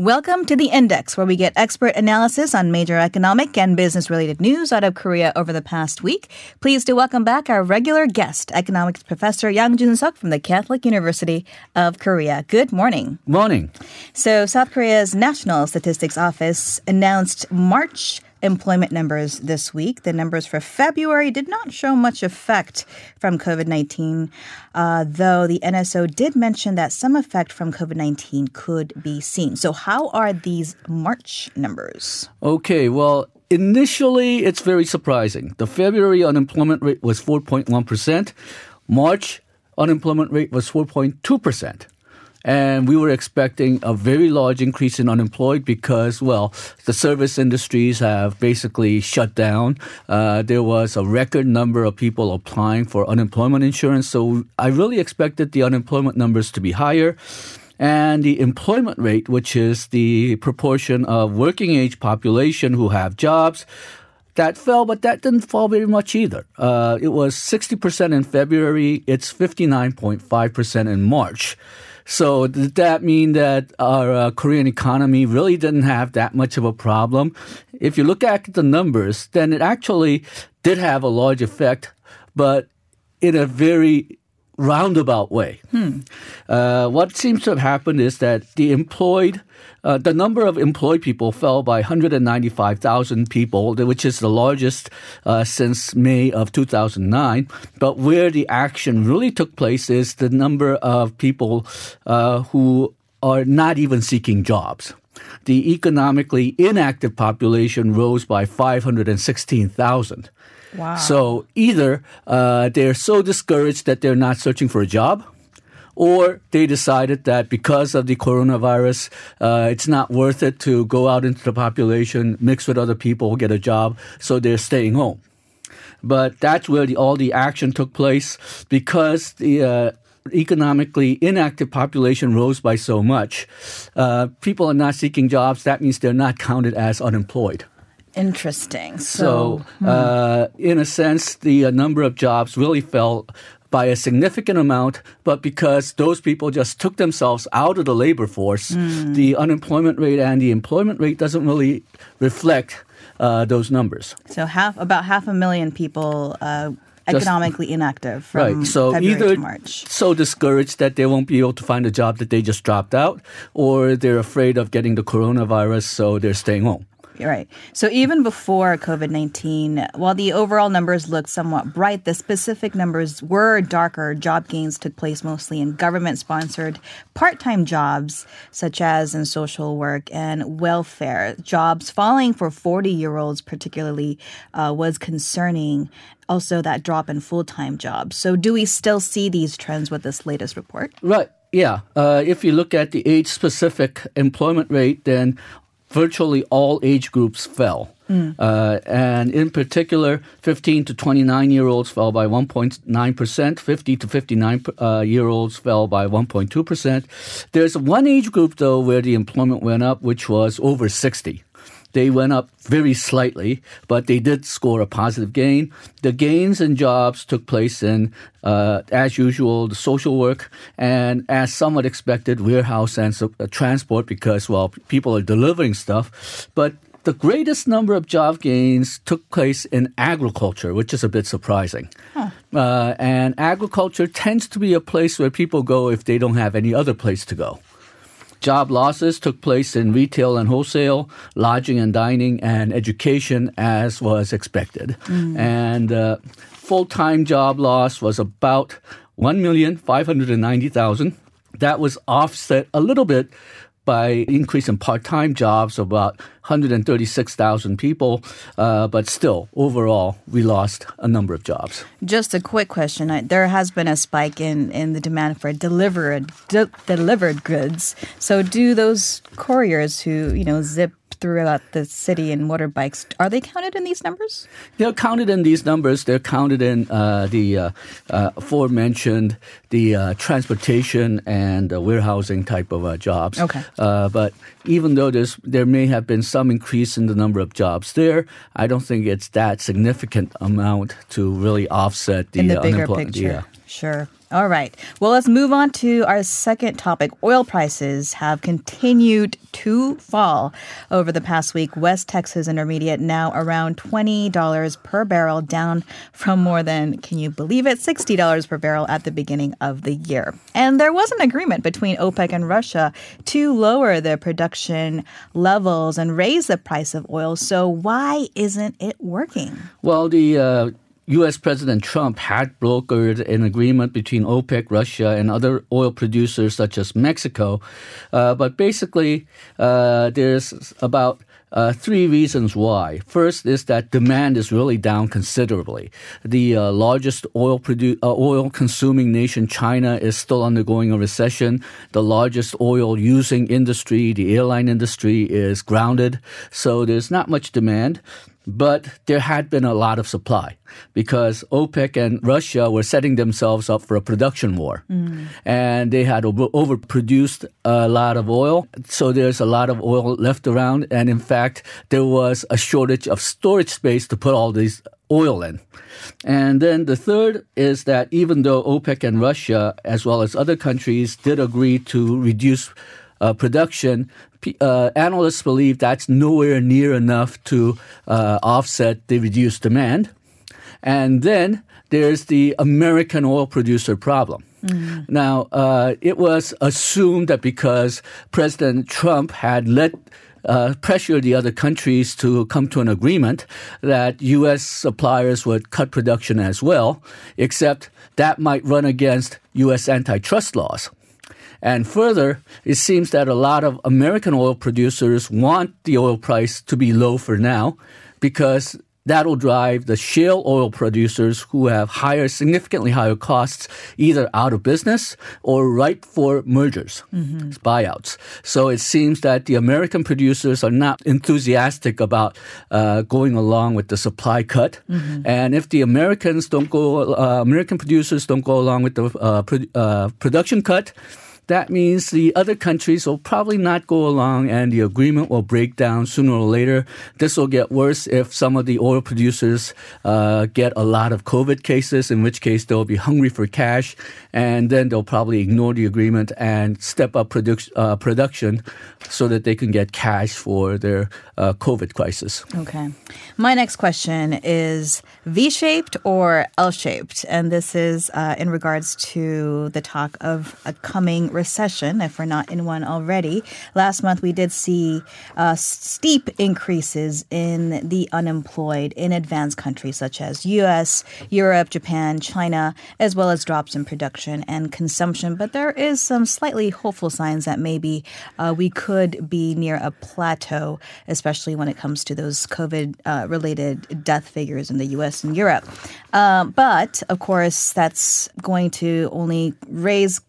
Welcome to the Index, where we get expert analysis on major economic and business related news out of Korea over the past week. Please do welcome back our regular guest, economics professor Yang Jun-suk from the Catholic University of Korea. Good morning. Morning. So, South Korea's National Statistics Office announced March employment numbers this week. The numbers for February did not show much effect from COVID 19, uh, though the NSO did mention that some effect from COVID 19 could be seen. So, how are these March numbers? Okay, well, initially it's very surprising. The February unemployment rate was 4.1%, March unemployment rate was 4.2%. And we were expecting a very large increase in unemployed because, well, the service industries have basically shut down. Uh, there was a record number of people applying for unemployment insurance. So I really expected the unemployment numbers to be higher. And the employment rate, which is the proportion of working age population who have jobs, that fell, but that didn't fall very much either. Uh, it was 60% in February. It's 59.5% in March. So did that mean that our uh, Korean economy really didn't have that much of a problem? If you look at the numbers, then it actually did have a large effect, but in a very roundabout way. Hmm. Uh, what seems to have happened is that the employed, uh, the number of employed people fell by 195,000 people, which is the largest uh, since May of 2009. But where the action really took place is the number of people uh, who are not even seeking jobs. The economically inactive population rose by 516,000. Wow. So either uh, they're so discouraged that they're not searching for a job, or they decided that because of the coronavirus, uh, it's not worth it to go out into the population, mix with other people, get a job, so they're staying home. But that's where the, all the action took place because the uh, economically inactive population rose by so much. Uh, people are not seeking jobs. That means they're not counted as unemployed. Interesting. So, so uh, in a sense, the uh, number of jobs really fell by a significant amount, but because those people just took themselves out of the labor force, mm. the unemployment rate and the employment rate doesn't really reflect uh, those numbers. So half, about half a million people. Uh, economically just, inactive from right. so February either to March. so discouraged that they won't be able to find a job that they just dropped out, or they're afraid of getting the coronavirus, so they're staying home. Right. So even before COVID 19, while the overall numbers looked somewhat bright, the specific numbers were darker. Job gains took place mostly in government sponsored part time jobs, such as in social work and welfare. Jobs falling for 40 year olds, particularly, uh, was concerning. Also, that drop in full time jobs. So, do we still see these trends with this latest report? Right. Yeah. Uh, if you look at the age specific employment rate, then virtually all age groups fell. Mm. Uh, and in particular, 15 to 29 year olds fell by 1.9%, 50 to 59 uh, year olds fell by 1.2%. There's one age group, though, where the employment went up, which was over 60. They went up very slightly, but they did score a positive gain. The gains in jobs took place in, uh, as usual, the social work and, as somewhat expected, warehouse and uh, transport because, well, people are delivering stuff. But the greatest number of job gains took place in agriculture, which is a bit surprising. Huh. Uh, and agriculture tends to be a place where people go if they don't have any other place to go. Job losses took place in retail and wholesale, lodging and dining, and education, as was expected. Mm. And uh, full time job loss was about 1,590,000. That was offset a little bit by increase in part-time jobs of about 136,000 people, uh, but still, overall, we lost a number of jobs. Just a quick question: There has been a spike in, in the demand for delivered de- delivered goods. So, do those couriers who you know zip throughout the city in motorbikes. Are they counted in these numbers? They're counted in these numbers. They're counted in uh, the uh, uh, aforementioned the uh, transportation and warehousing type of uh, jobs. Okay. Uh, but even though there's there may have been some increase in the number of jobs there, I don't think it's that significant amount to really offset the in the bigger picture. Sure. All right. Well, let's move on to our second topic. Oil prices have continued to fall over the past week. West Texas Intermediate now around $20 per barrel, down from more than, can you believe it, $60 per barrel at the beginning of the year. And there was an agreement between OPEC and Russia to lower the production levels and raise the price of oil. So why isn't it working? Well, the uh, U.S. President Trump had brokered an agreement between OPEC, Russia, and other oil producers such as Mexico. Uh, but basically, uh, there's about uh, three reasons why. First is that demand is really down considerably. The uh, largest oil produ- uh, oil consuming nation, China, is still undergoing a recession. The largest oil using industry, the airline industry, is grounded. So there's not much demand. But there had been a lot of supply because OPEC and Russia were setting themselves up for a production war. Mm. And they had over- overproduced a lot of oil. So there's a lot of oil left around. And in fact, there was a shortage of storage space to put all these oil in. And then the third is that even though OPEC and Russia, as well as other countries, did agree to reduce uh, production, uh, analysts believe that's nowhere near enough to uh, offset the reduced demand. And then there's the American oil producer problem. Mm. Now, uh, it was assumed that because President Trump had let uh, pressure the other countries to come to an agreement that U.S. suppliers would cut production as well, except that might run against U.S. antitrust laws. And further, it seems that a lot of American oil producers want the oil price to be low for now because that'll drive the shale oil producers who have higher, significantly higher costs, either out of business or ripe for mergers, mm-hmm. buyouts. So it seems that the American producers are not enthusiastic about uh, going along with the supply cut. Mm-hmm. And if the Americans don't go, uh, American producers don't go along with the uh, pro- uh, production cut, that means the other countries will probably not go along and the agreement will break down sooner or later. This will get worse if some of the oil producers uh, get a lot of COVID cases, in which case they'll be hungry for cash and then they'll probably ignore the agreement and step up uh, production so that they can get cash for their uh, COVID crisis. Okay. My next question is V shaped or L shaped? And this is uh, in regards to the talk of a coming recession, if we're not in one already. Last month, we did see uh, steep increases in the unemployed in advanced countries such as US, Europe, Japan, China, as well as drops in production and consumption. But there is some slightly hopeful signs that maybe uh, we could be near a plateau, especially when it comes to those COVID uh, related death figures in the US and Europe. Um, but of course, that's going to only raise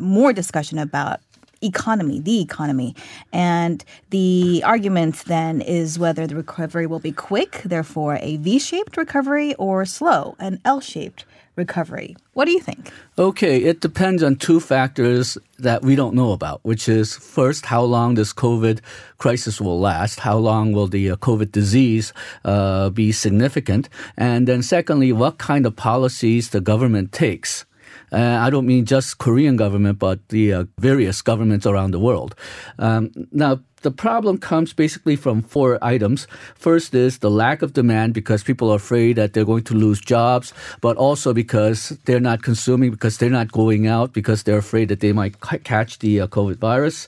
more discussion about economy, the economy. And the argument then is whether the recovery will be quick, therefore a V shaped recovery, or slow, an L shaped recovery. What do you think? Okay, it depends on two factors that we don't know about, which is first, how long this COVID crisis will last, how long will the uh, COVID disease uh, be significant, and then secondly, what kind of policies the government takes. Uh, I don't mean just Korean government, but the uh, various governments around the world. Um, now, the problem comes basically from four items. First is the lack of demand because people are afraid that they're going to lose jobs, but also because they're not consuming, because they're not going out, because they're afraid that they might catch the uh, COVID virus.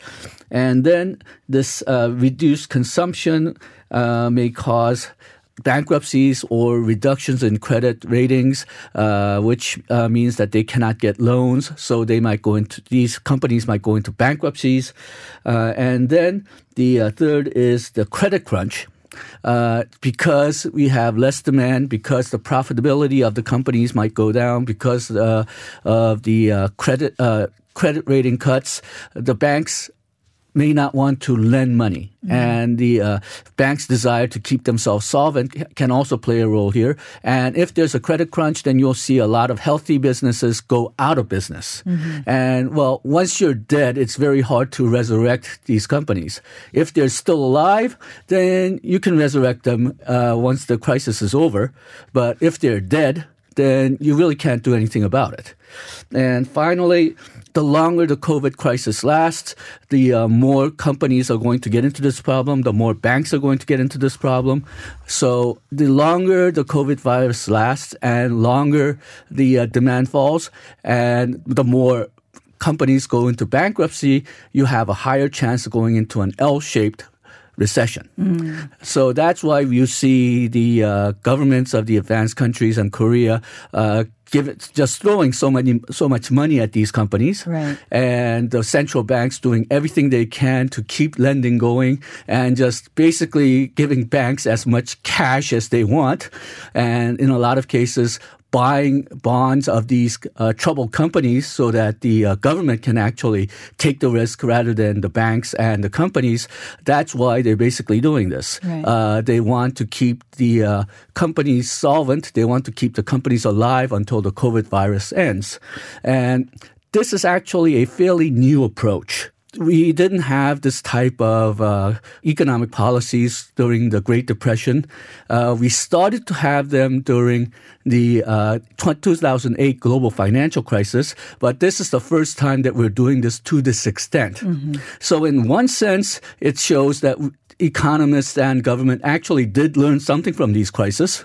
And then this uh, reduced consumption uh, may cause bankruptcies or reductions in credit ratings, uh, which uh, means that they cannot get loans. So they might go into these companies might go into bankruptcies, uh, and then the uh, third is the credit crunch. Uh, because we have less demand, because the profitability of the companies might go down, because uh, of the credit credit rating cuts, the banks may not want to lend money. Mm-hmm. And the uh, bank's desire to keep themselves solvent can also play a role here. And if there's a credit crunch, then you'll see a lot of healthy businesses go out of business. Mm-hmm. And well, once you're dead, it's very hard to resurrect these companies. If they're still alive, then you can resurrect them uh, once the crisis is over. But if they're dead, then you really can't do anything about it. And finally, the longer the COVID crisis lasts, the uh, more companies are going to get into this problem, the more banks are going to get into this problem. So the longer the COVID virus lasts and longer the uh, demand falls and the more companies go into bankruptcy, you have a higher chance of going into an L-shaped recession. Mm. So that's why you see the uh, governments of the advanced countries and Korea uh, give it, just throwing so many so much money at these companies, right. and the central banks doing everything they can to keep lending going, and just basically giving banks as much cash as they want, and in a lot of cases buying bonds of these uh, troubled companies so that the uh, government can actually take the risk rather than the banks and the companies. That's why they're basically doing this. Right. Uh, they want to keep the uh, companies solvent. They want to keep the companies alive until the COVID virus ends. And this is actually a fairly new approach we didn't have this type of uh, economic policies during the Great Depression. Uh, we started to have them during the uh, 2008 global financial crisis, but this is the first time that we're doing this to this extent. Mm-hmm. So, in one sense, it shows that economists and government actually did learn something from these crises.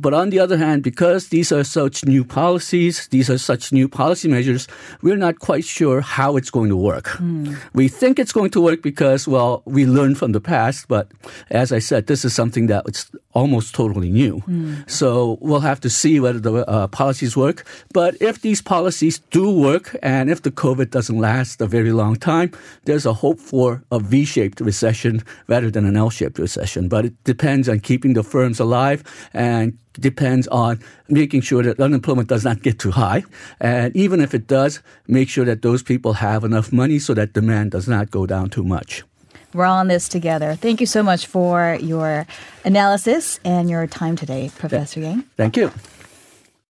But on the other hand, because these are such new policies, these are such new policy measures, we're not quite sure how it's going to work. Mm. We think it's going to work because, well, we learned from the past, but as I said, this is something that it's almost totally new. Mm. So we'll have to see whether the uh, policies work. But if these policies do work and if the COVID doesn't last a very long time, there's a hope for a V-shaped recession rather than an L-shaped recession. But it depends on keeping the firms alive and depends on making sure that unemployment does not get too high. And even if it does, make sure that those people have enough money so that demand does not go down too much. We're all in this together. Thank you so much for your analysis and your time today, Professor Yang. Thank you.